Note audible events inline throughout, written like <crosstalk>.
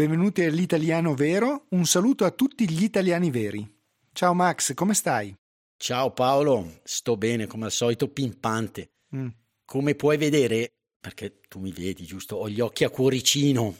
benvenuti all'Italiano Vero, un saluto a tutti gli italiani veri. Ciao Max, come stai? Ciao Paolo, sto bene come al solito pimpante. Mm. Come puoi vedere, perché tu mi vedi giusto, ho gli occhi a cuoricino,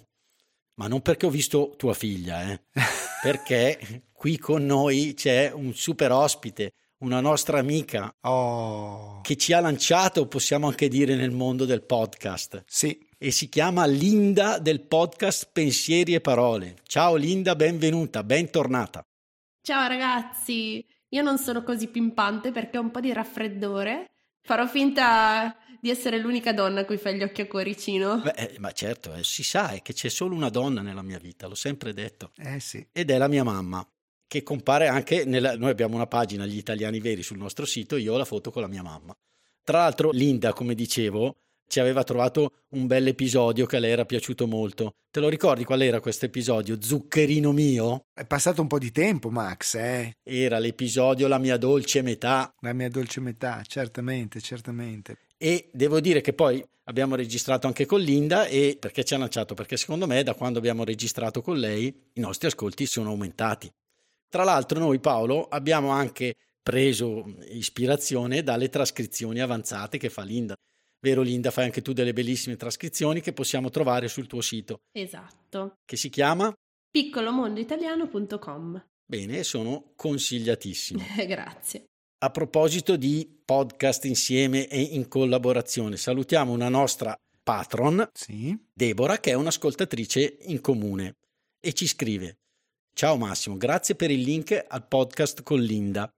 ma non perché ho visto tua figlia, eh? <laughs> perché qui con noi c'è un super ospite, una nostra amica oh. che ci ha lanciato, possiamo anche dire, nel mondo del podcast. Sì. E si chiama Linda del podcast Pensieri e Parole. Ciao Linda, benvenuta, bentornata. Ciao ragazzi, io non sono così pimpante perché ho un po' di raffreddore. Farò finta di essere l'unica donna a cui fai gli occhi a cuoricino. Beh, eh, ma certo, eh, si sa è che c'è solo una donna nella mia vita, l'ho sempre detto. Eh sì. Ed è la mia mamma che compare anche nella... Noi abbiamo una pagina, Gli Italiani Veri, sul nostro sito, io ho la foto con la mia mamma. Tra l'altro Linda, come dicevo, ci aveva trovato un bel episodio che a lei era piaciuto molto. Te lo ricordi qual era questo episodio? Zuccherino mio? È passato un po' di tempo, Max, eh? Era l'episodio La mia dolce metà. La mia dolce metà, certamente, certamente. E devo dire che poi abbiamo registrato anche con Linda e perché ci ha lanciato? Perché secondo me da quando abbiamo registrato con lei i nostri ascolti sono aumentati. Tra l'altro noi Paolo abbiamo anche preso ispirazione dalle trascrizioni avanzate che fa Linda. Vero Linda, fai anche tu delle bellissime trascrizioni che possiamo trovare sul tuo sito. Esatto. Che si chiama? piccolomondoitaliano.com. Bene, sono consigliatissimo. <laughs> Grazie. A proposito di podcast insieme e in collaborazione, salutiamo una nostra patron, sì. Deborah, che è un'ascoltatrice in comune e ci scrive Ciao Massimo, grazie per il link al podcast con Linda.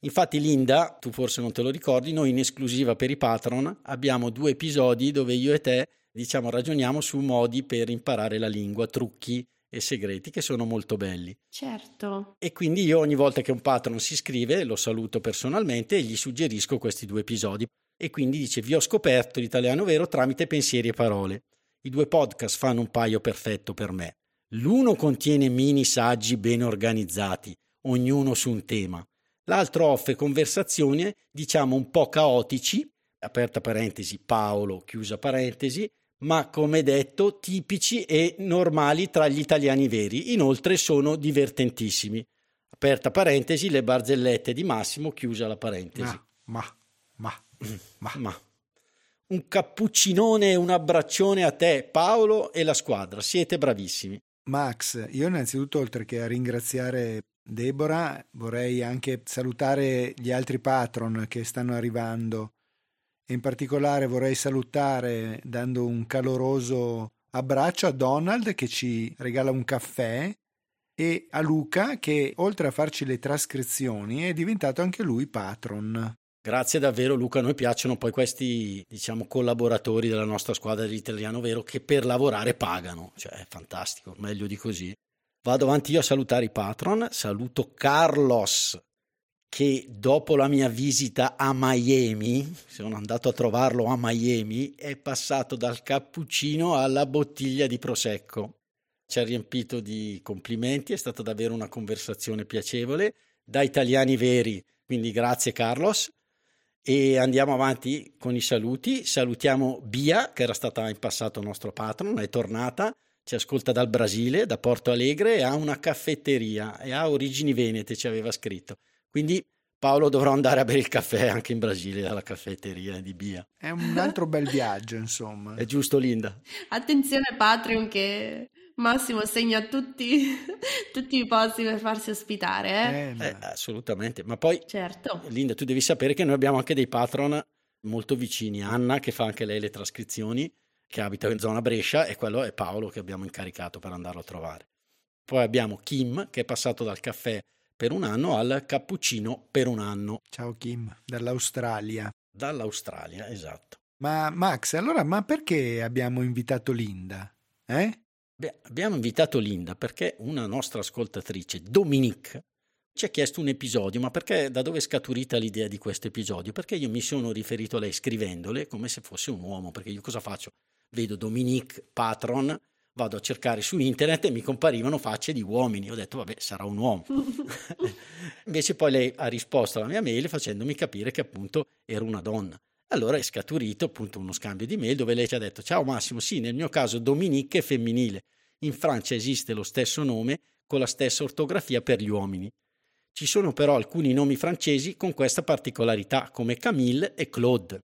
Infatti Linda, tu forse non te lo ricordi, noi in esclusiva per i patron abbiamo due episodi dove io e te diciamo ragioniamo su modi per imparare la lingua, trucchi e segreti che sono molto belli. Certo. E quindi io ogni volta che un patron si iscrive lo saluto personalmente e gli suggerisco questi due episodi. E quindi dice vi ho scoperto l'italiano vero tramite pensieri e parole. I due podcast fanno un paio perfetto per me. L'uno contiene mini saggi ben organizzati, ognuno su un tema. L'altro offre conversazioni, diciamo un po' caotici, aperta parentesi Paolo, chiusa parentesi, ma come detto tipici e normali tra gli italiani veri. Inoltre sono divertentissimi. Aperta parentesi, le barzellette di Massimo, chiusa la parentesi. Ma, ma, ma, ma. ma. Un cappuccinone e un abbraccione a te, Paolo, e la squadra. Siete bravissimi. Max, io innanzitutto oltre che a ringraziare Deborah vorrei anche salutare gli altri patron che stanno arrivando in particolare vorrei salutare dando un caloroso abbraccio a Donald che ci regala un caffè e a Luca che oltre a farci le trascrizioni è diventato anche lui patron. Grazie davvero Luca, a noi piacciono poi questi diciamo collaboratori della nostra squadra dell'italiano vero che per lavorare pagano, cioè è fantastico, meglio di così. Vado avanti io a salutare i patron, saluto Carlos che dopo la mia visita a Miami, sono andato a trovarlo a Miami, è passato dal cappuccino alla bottiglia di prosecco. Ci ha riempito di complimenti, è stata davvero una conversazione piacevole, da italiani veri, quindi grazie Carlos e andiamo avanti con i saluti. Salutiamo Bia, che era stata in passato nostro patron, è tornata, ci ascolta dal Brasile, da Porto Alegre e ha una caffetteria e ha origini venete, ci aveva scritto. Quindi Paolo dovrà andare a bere il caffè anche in Brasile alla caffetteria di Bia. È un altro bel viaggio, insomma. È giusto, Linda. Attenzione Patreon che Massimo segna tutti, tutti i posti per farsi ospitare. Eh? Eh, ma... eh, assolutamente, ma poi certo. Linda, tu devi sapere che noi abbiamo anche dei patron molto vicini. Anna, che fa anche lei le trascrizioni, che abita in zona Brescia, e quello è Paolo che abbiamo incaricato per andarlo a trovare. Poi abbiamo Kim, che è passato dal caffè per un anno al cappuccino per un anno. Ciao Kim, dall'Australia. Dall'Australia, esatto. Ma Max, allora, ma perché abbiamo invitato Linda? Eh? Beh, abbiamo invitato Linda perché una nostra ascoltatrice, Dominique, ci ha chiesto un episodio, ma perché da dove è scaturita l'idea di questo episodio? Perché io mi sono riferito a lei scrivendole come se fosse un uomo, perché io cosa faccio? Vedo Dominique Patron, vado a cercare su internet e mi comparivano facce di uomini. Ho detto, vabbè, sarà un uomo. <laughs> Invece poi lei ha risposto alla mia mail facendomi capire che appunto era una donna. Allora è scaturito appunto uno scambio di mail dove lei ci ha detto, ciao Massimo, sì, nel mio caso Dominique è femminile. In Francia esiste lo stesso nome con la stessa ortografia per gli uomini. Ci sono però alcuni nomi francesi con questa particolarità, come Camille e Claude.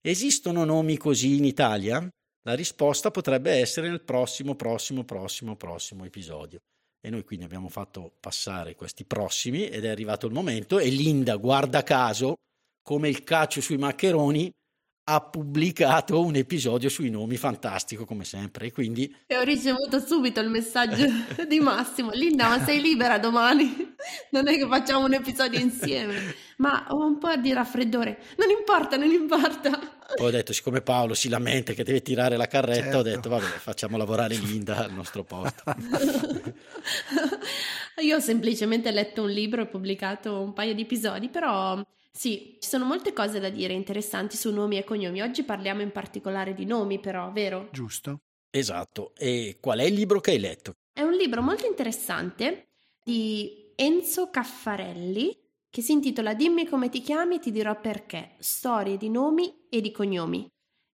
Esistono nomi così in Italia? La risposta potrebbe essere nel prossimo, prossimo, prossimo, prossimo episodio. E noi quindi abbiamo fatto passare questi prossimi ed è arrivato il momento e Linda, guarda caso, come il calcio sui maccheroni, ha pubblicato un episodio sui nomi fantastico come sempre. E quindi e ho ricevuto subito il messaggio <laughs> di Massimo. Linda ma sei libera domani? <laughs> Non è che facciamo un episodio insieme. Ma ho un po' di raffreddore. Non importa non importa poi ho detto siccome Paolo si lamenta che deve tirare la carretta certo. ho detto vabbè facciamo lavorare Linda al nostro posto <laughs> io ho semplicemente letto un libro e pubblicato un paio di episodi però sì, ci sono molte cose da dire interessanti su nomi e cognomi. Oggi parliamo in particolare di nomi, però, vero? Giusto. Esatto. E qual è il libro che hai letto? È un libro molto interessante di Enzo Caffarelli che si intitola Dimmi come ti chiami, ti dirò perché. Storie di nomi e di cognomi.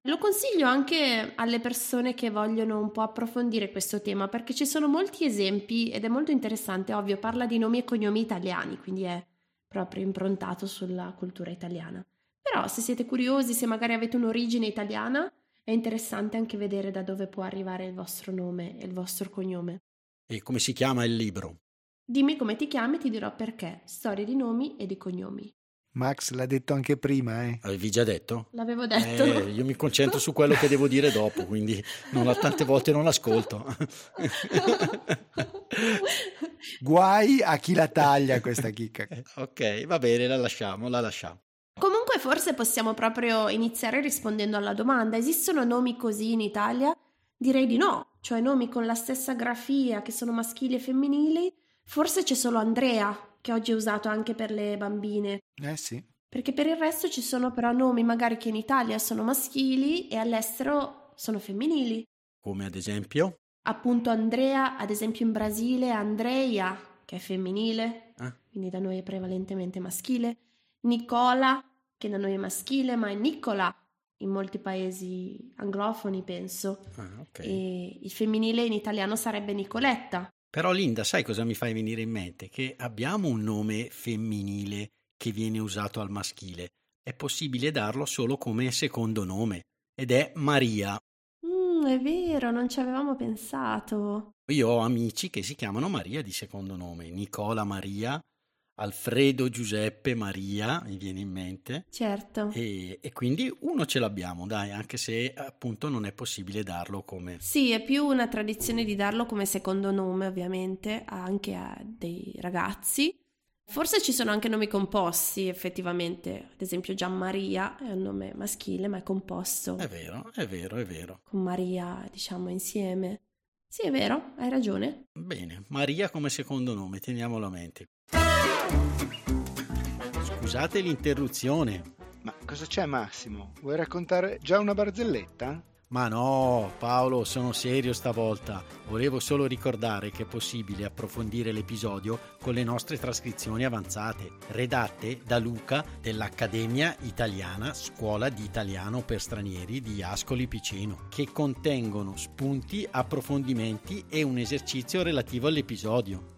Lo consiglio anche alle persone che vogliono un po' approfondire questo tema perché ci sono molti esempi ed è molto interessante, ovvio, parla di nomi e cognomi italiani, quindi è proprio improntato sulla cultura italiana. Però se siete curiosi, se magari avete un'origine italiana, è interessante anche vedere da dove può arrivare il vostro nome e il vostro cognome. E come si chiama il libro? Dimmi come ti chiami, ti dirò perché. Storie di nomi e di cognomi. Max l'ha detto anche prima, eh? Avevi già detto? L'avevo detto. Eh, io mi concentro su quello che devo dire dopo, quindi non, tante volte non l'ascolto. <laughs> Guai a chi la taglia questa chicca. ok, va bene, la lasciamo, la lasciamo. Comunque forse possiamo proprio iniziare rispondendo alla domanda. Esistono nomi così in Italia? Direi di no, cioè nomi con la stessa grafia che sono maschili e femminili. Forse c'è solo Andrea, che oggi è usato anche per le bambine. Eh sì. Perché per il resto ci sono però nomi magari che in Italia sono maschili e all'estero sono femminili. Come ad esempio? Appunto Andrea, ad esempio in Brasile Andrea, che è femminile, ah. quindi da noi è prevalentemente maschile. Nicola, che da noi è maschile, ma è Nicola in molti paesi anglofoni, penso. Ah, okay. E il femminile in italiano sarebbe Nicoletta. Però Linda, sai cosa mi fai venire in mente? Che abbiamo un nome femminile che viene usato al maschile. È possibile darlo solo come secondo nome ed è Maria. Mm, è vero, non ci avevamo pensato. Io ho amici che si chiamano Maria di secondo nome, Nicola Maria, Alfredo Giuseppe Maria, mi viene in mente. Certo. E, e, quindi uno ce l'abbiamo, dai, anche se appunto non è possibile darlo come... Sì, è più una tradizione di darlo come secondo nome, ovviamente, anche a dei ragazzi. Forse ci sono anche nomi composti, effettivamente. Ad esempio Gianmaria è un nome maschile, ma è composto. È vero, è vero, è vero. Con Maria, diciamo, insieme. Sì, è vero, hai ragione. Bene, Maria come secondo nome, teniamolo a mente. Scusate l'interruzione. Ma cosa c'è Massimo? Vuoi raccontare già una barzelletta? Ma no, Paolo, sono serio stavolta. Volevo solo ricordare che è possibile approfondire l'episodio con le nostre trascrizioni avanzate, redatte da Luca dell'Accademia Italiana Scuola di Italiano per Stranieri di Ascoli Piceno, che contengono spunti, approfondimenti e un esercizio relativo all'episodio.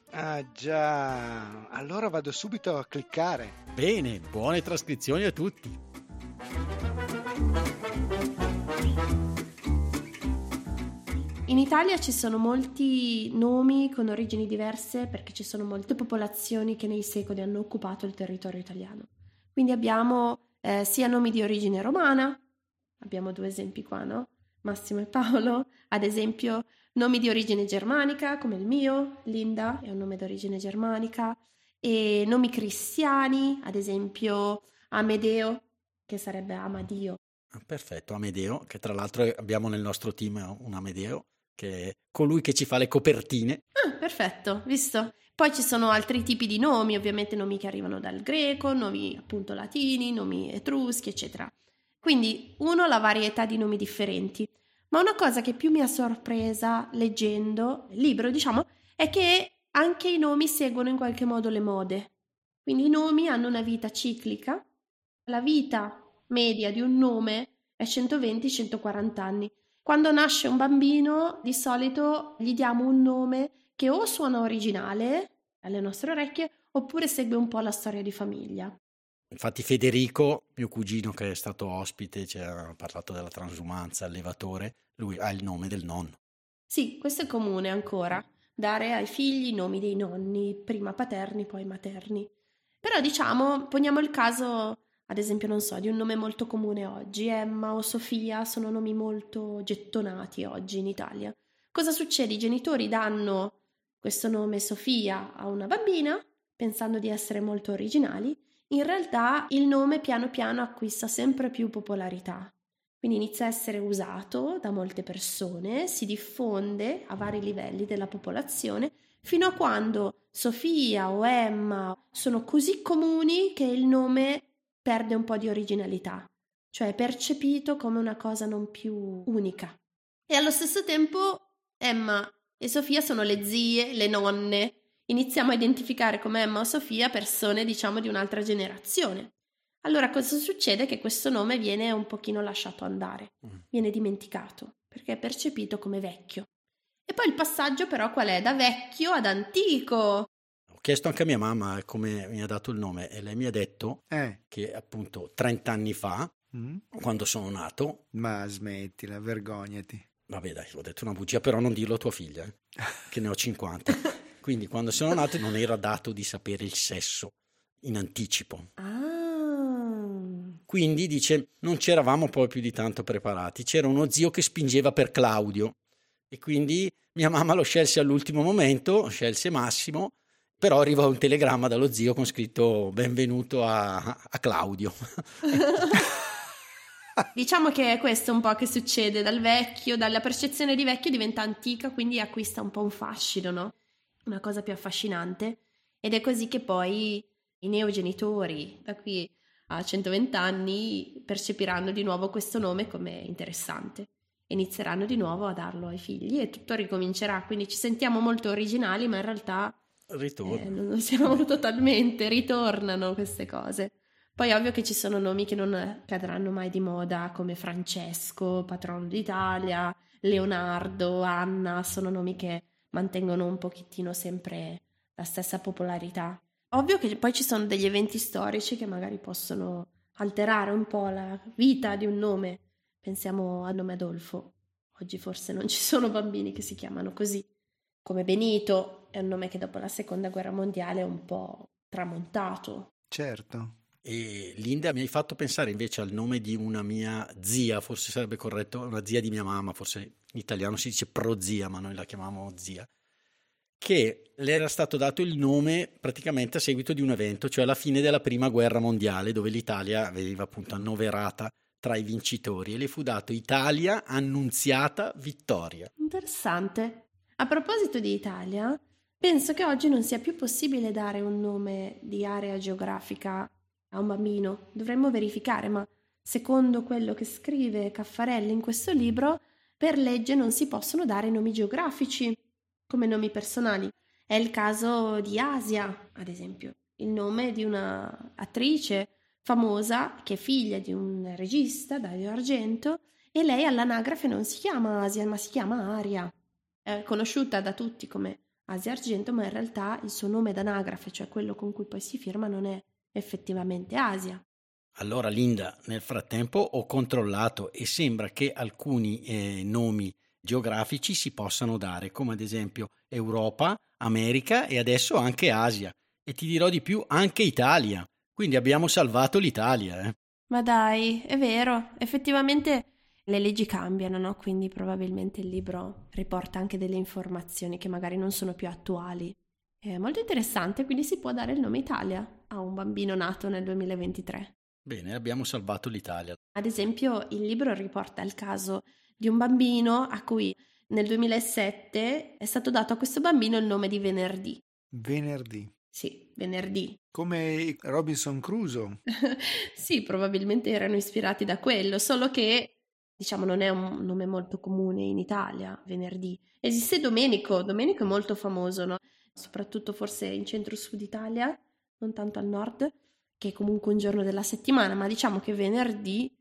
Ah già, allora vado subito a cliccare. Bene, buone trascrizioni a tutti. In Italia ci sono molti nomi con origini diverse perché ci sono molte popolazioni che nei secoli hanno occupato il territorio italiano. Quindi abbiamo eh, sia nomi di origine romana, abbiamo due esempi qua, no? Massimo e Paolo, ad esempio nomi di origine germanica come il mio, Linda è un nome d'origine germanica, e nomi cristiani, ad esempio Amedeo, che sarebbe Amadio. Ah, perfetto, Amedeo, che tra l'altro abbiamo nel nostro team un Amedeo, che è colui che ci fa le copertine. Ah, perfetto, visto? Poi ci sono altri tipi di nomi, ovviamente nomi che arrivano dal greco, nomi appunto latini, nomi etruschi, eccetera. Quindi, uno, la varietà di nomi differenti. Ma una cosa che più mi ha sorpresa leggendo il libro, diciamo, è che anche i nomi seguono in qualche modo le mode. Quindi i nomi hanno una vita ciclica. La vita media di un nome è 120-140 anni. Quando nasce un bambino, di solito gli diamo un nome che o suona originale alle nostre orecchie oppure segue un po' la storia di famiglia. Infatti Federico, mio cugino che è stato ospite, ci ha parlato della transumanza, allevatore, lui ha il nome del nonno. Sì, questo è comune ancora, dare ai figli i nomi dei nonni, prima paterni, poi materni. Però diciamo, poniamo il caso, ad esempio, non so, di un nome molto comune oggi, Emma o Sofia sono nomi molto gettonati oggi in Italia. Cosa succede? I genitori danno questo nome Sofia a una bambina, pensando di essere molto originali, in realtà il nome piano piano acquista sempre più popolarità. Quindi inizia a essere usato da molte persone, si diffonde a vari livelli della popolazione, fino a quando Sofia o Emma sono così comuni che il nome perde un po' di originalità, cioè è percepito come una cosa non più unica. E allo stesso tempo Emma e Sofia sono le zie, le nonne, iniziamo a identificare come Emma o Sofia persone, diciamo, di un'altra generazione. Allora cosa succede? Che questo nome viene un pochino lasciato andare, mm. viene dimenticato, perché è percepito come vecchio. E poi il passaggio però qual è? Da vecchio ad antico. Ho chiesto anche a mia mamma come mi ha dato il nome e lei mi ha detto eh. che appunto 30 anni fa, mm. quando sono nato... Ma smettila, vergognati. Vabbè dai, ho detto una bugia, però non dirlo a tua figlia, eh, che ne ho 50. <laughs> Quindi quando sono nato non era dato di sapere il sesso in anticipo. Ah. Quindi dice, non c'eravamo poi più di tanto preparati. C'era uno zio che spingeva per Claudio e quindi mia mamma lo scelse all'ultimo momento, scelse Massimo, però arriva un telegramma dallo zio con scritto benvenuto a, a Claudio. <laughs> diciamo che è questo un po' che succede dal vecchio, dalla percezione di vecchio diventa antica, quindi acquista un po' un fascino, no? Una cosa più affascinante ed è così che poi i neogenitori da qui a 120 anni percepiranno di nuovo questo nome come interessante. Inizieranno di nuovo a darlo ai figli e tutto ricomincerà. Quindi ci sentiamo molto originali ma in realtà eh, non siamo <laughs> totalmente ritornano queste cose. Poi è ovvio che ci sono nomi che non cadranno mai di moda come Francesco, patrono d'Italia, Leonardo, Anna, sono nomi che mantengono un pochettino sempre la stessa popolarità. Ovvio che poi ci sono degli eventi storici che magari possono alterare un po' la vita di un nome. Pensiamo al nome Adolfo. Oggi forse non ci sono bambini che si chiamano così. Come Benito è un nome che dopo la seconda guerra mondiale è un po' tramontato. Certo. E Linda mi hai fatto pensare invece al nome di una mia zia, forse sarebbe corretto, una zia di mia mamma, forse in italiano si dice prozia, ma noi la chiamavamo zia, che le era stato dato il nome praticamente a seguito di un evento, cioè alla fine della prima guerra mondiale, dove l'Italia veniva appunto annoverata tra i vincitori e le fu dato Italia Annunziata Vittoria. Interessante. A proposito di Italia, penso che oggi non sia più possibile dare un nome di area geografica a un bambino. Dovremmo verificare, ma secondo quello che scrive Caffarelli in questo libro, per legge non si possono dare nomi geografici come nomi personali. È il caso di Asia, ad esempio, il nome di una attrice famosa che è figlia di un regista, Dario Argento, e lei all'anagrafe non si chiama Asia, ma si chiama Aria. È conosciuta da tutti come Asia Argento, ma in realtà il suo nome d'anagrafe, cioè quello con cui poi si firma, non è effettivamente Asia. Allora Linda, nel frattempo ho controllato e sembra che alcuni eh, nomi geografici si possano dare, come ad esempio Europa, America e adesso anche Asia. E ti dirò di più, anche Italia. Quindi abbiamo salvato l'Italia. Eh. Ma dai, è vero, effettivamente le leggi cambiano, no? Quindi probabilmente il libro riporta anche delle informazioni che magari non sono più attuali. È molto interessante, quindi si può dare il nome Italia a un bambino nato nel 2023. Bene, abbiamo salvato l'Italia. Ad esempio, il libro riporta il caso di un bambino a cui nel 2007 è stato dato a questo bambino il nome di Venerdì. Venerdì. Sì, venerdì. Come Robinson Crusoe. <laughs> sì, probabilmente erano ispirati da quello, solo che diciamo non è un nome molto comune in Italia, venerdì. Esiste Domenico, Domenico è molto famoso, no? soprattutto forse in centro-sud Italia, non tanto al nord, che è comunque un giorno della settimana, ma diciamo che venerdì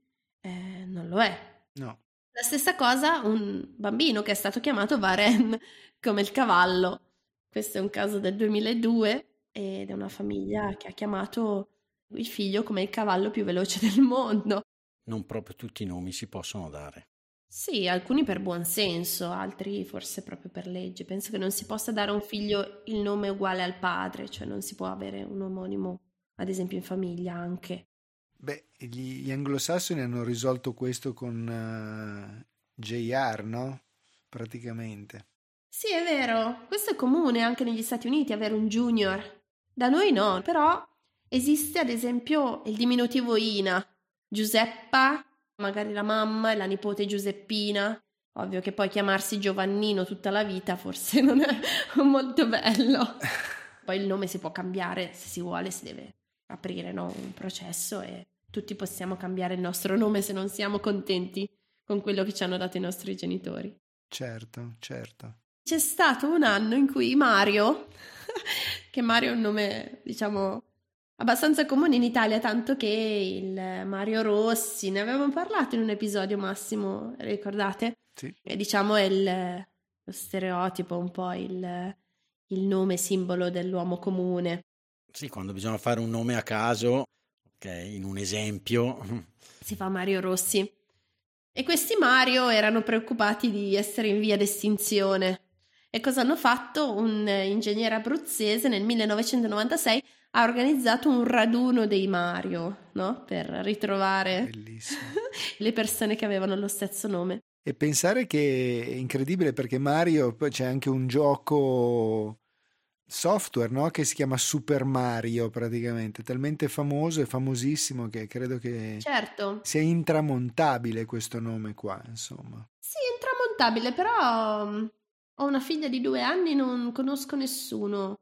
eh, non lo è. No. La stessa cosa un bambino che è stato chiamato Varen <laughs> come il cavallo. Questo è un caso del 2002 ed è una famiglia che ha chiamato il figlio come il cavallo più veloce <laughs> del mondo. Non proprio tutti i nomi si possono dare. Sì, alcuni per buon senso, altri forse proprio per legge. Penso che non si possa dare a un figlio il nome uguale al padre, cioè non si può avere un omonimo, ad esempio in famiglia anche. Beh, gli, gli anglosassoni hanno risolto questo con uh, eh, JR, no? Praticamente. Sì, è vero. Questo è comune anche negli Stati Uniti, avere un junior. Da noi no, però esiste ad esempio il diminutivo Ina, Giuseppa, magari la mamma e la nipote Giuseppina. Ovvio che poi chiamarsi Giovannino tutta la vita forse <laughs> non è molto bello. <laughs> Poi il nome si può cambiare se si vuole, si deve aprire no? un processo e tutti possiamo cambiare il nostro nome se non siamo contenti con quello che ci hanno dato i nostri genitori. Certo, certo. C'è stato un anno in cui Mario <laughs> che Mario è un nome, diciamo, abbastanza comune in Italia, tanto che il Mario Rossi, ne avevamo parlato in un episodio massimo, ricordate? Sì. E diciamo è il, lo stereotipo, un po' il, il nome simbolo dell'uomo comune. Sì, quando bisogna fare un nome a caso, ok, in un esempio. <laughs> Si fa Mario Rossi. E questi Mario erano preoccupati di essere in via d'estinzione e cosa hanno fatto? Un ingegnere abruzzese nel 1996 ha organizzato un raduno dei Mario, no? Per ritrovare <laughs> le persone che avevano lo stesso nome. E pensare che è incredibile perché Mario, poi c'è anche un gioco software no? che si chiama Super Mario praticamente, talmente famoso e famosissimo che credo che certo. sia intramontabile questo nome qua, insomma. Sì, intramontabile, però ho una figlia di due anni, non conosco nessuno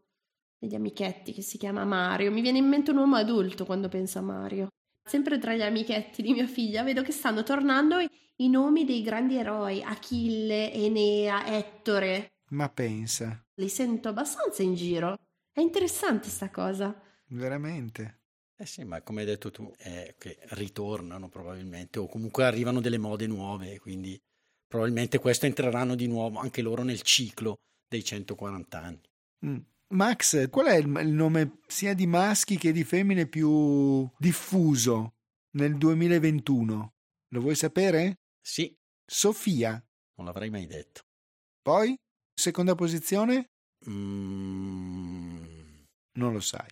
degli amichetti che si chiama Mario. Mi viene in mente un uomo adulto quando penso a Mario. Sempre tra gli amichetti di mia figlia vedo che stanno tornando i, i nomi dei grandi eroi, Achille, Enea, Ettore. Ma pensa. Li sento abbastanza in giro. È interessante sta cosa. Veramente. Eh sì, ma come hai detto tu, è che ritornano probabilmente o comunque arrivano delle mode nuove, quindi probabilmente questo entreranno di nuovo anche loro nel ciclo dei 140 anni. Mm. Max, qual è il, il nome sia di maschi che di femmine più diffuso nel 2021? Lo vuoi sapere? Sì. Sofia. Non l'avrei mai detto. Poi? Seconda posizione? Mm... Non lo sai.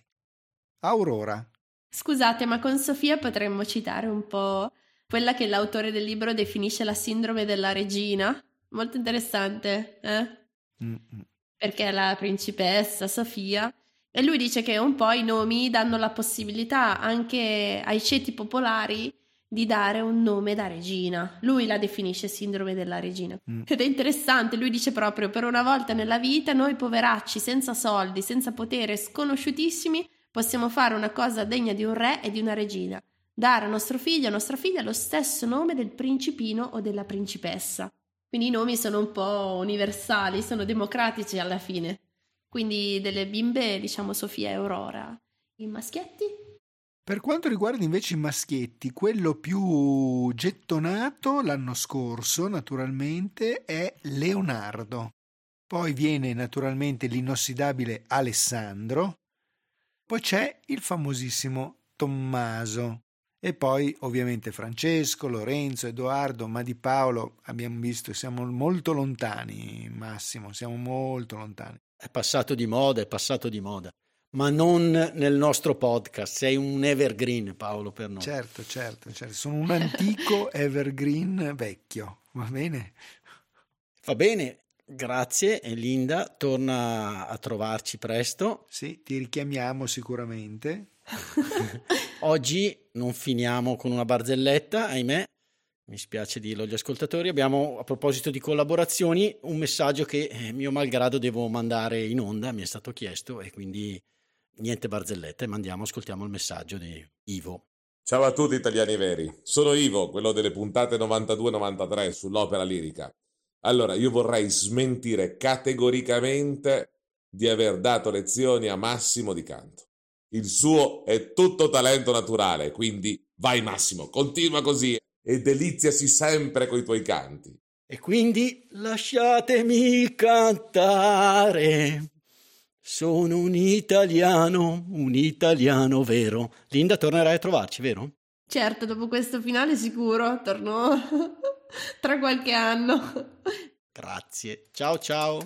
Aurora. Scusate, ma con Sofia potremmo citare un po' quella che l'autore del libro definisce la sindrome della regina. Molto interessante, eh? Mm-mm. Perché è la principessa Sofia. E lui dice che un po' i nomi danno la possibilità anche ai ceti popolari di dare un nome da regina. Lui la definisce sindrome della regina. Mm. Ed è interessante, lui dice proprio per una volta nella vita noi poveracci senza soldi, senza potere, sconosciutissimi, possiamo fare una cosa degna di un re e di una regina dare a nostro figlio, a nostra figlia, lo stesso nome del principino o della principessa. Quindi i nomi sono un po' universali, sono democratici alla fine. Quindi delle bimbe, diciamo Sofia e Aurora. I maschietti? Per quanto riguarda invece i maschietti, quello più gettonato l'anno scorso, naturalmente, è Leonardo. Poi viene naturalmente l'inossidabile Alessandro. Poi c'è il famosissimo Tommaso. E poi ovviamente Francesco, Lorenzo, Edoardo, ma di Paolo abbiamo visto, siamo molto lontani, Massimo, siamo molto lontani. È passato di moda, è passato di moda, ma non nel nostro podcast, sei un evergreen Paolo per noi. Certo, certo, certo. sono un antico <laughs> evergreen vecchio, va bene? Va bene, grazie e Linda torna a trovarci presto. Sì, ti richiamiamo sicuramente. <laughs> Oggi non finiamo con una barzelletta, ahimè. Mi spiace dirlo agli ascoltatori. Abbiamo, a proposito di collaborazioni, un messaggio che eh, mio malgrado devo mandare in onda, mi è stato chiesto e quindi niente barzellette, mandiamo, ascoltiamo il messaggio di Ivo. Ciao a tutti italiani veri, sono Ivo, quello delle puntate 92-93 sull'opera lirica. Allora, io vorrei smentire categoricamente di aver dato lezioni a Massimo di canto. Il suo è tutto talento naturale, quindi vai Massimo, continua così e deliziasi sempre coi tuoi canti. E quindi lasciatemi cantare. Sono un italiano, un italiano vero. Linda, tornerai a trovarci, vero? Certo, dopo questo finale sicuro, torno <laughs> tra qualche anno. Grazie. Ciao ciao.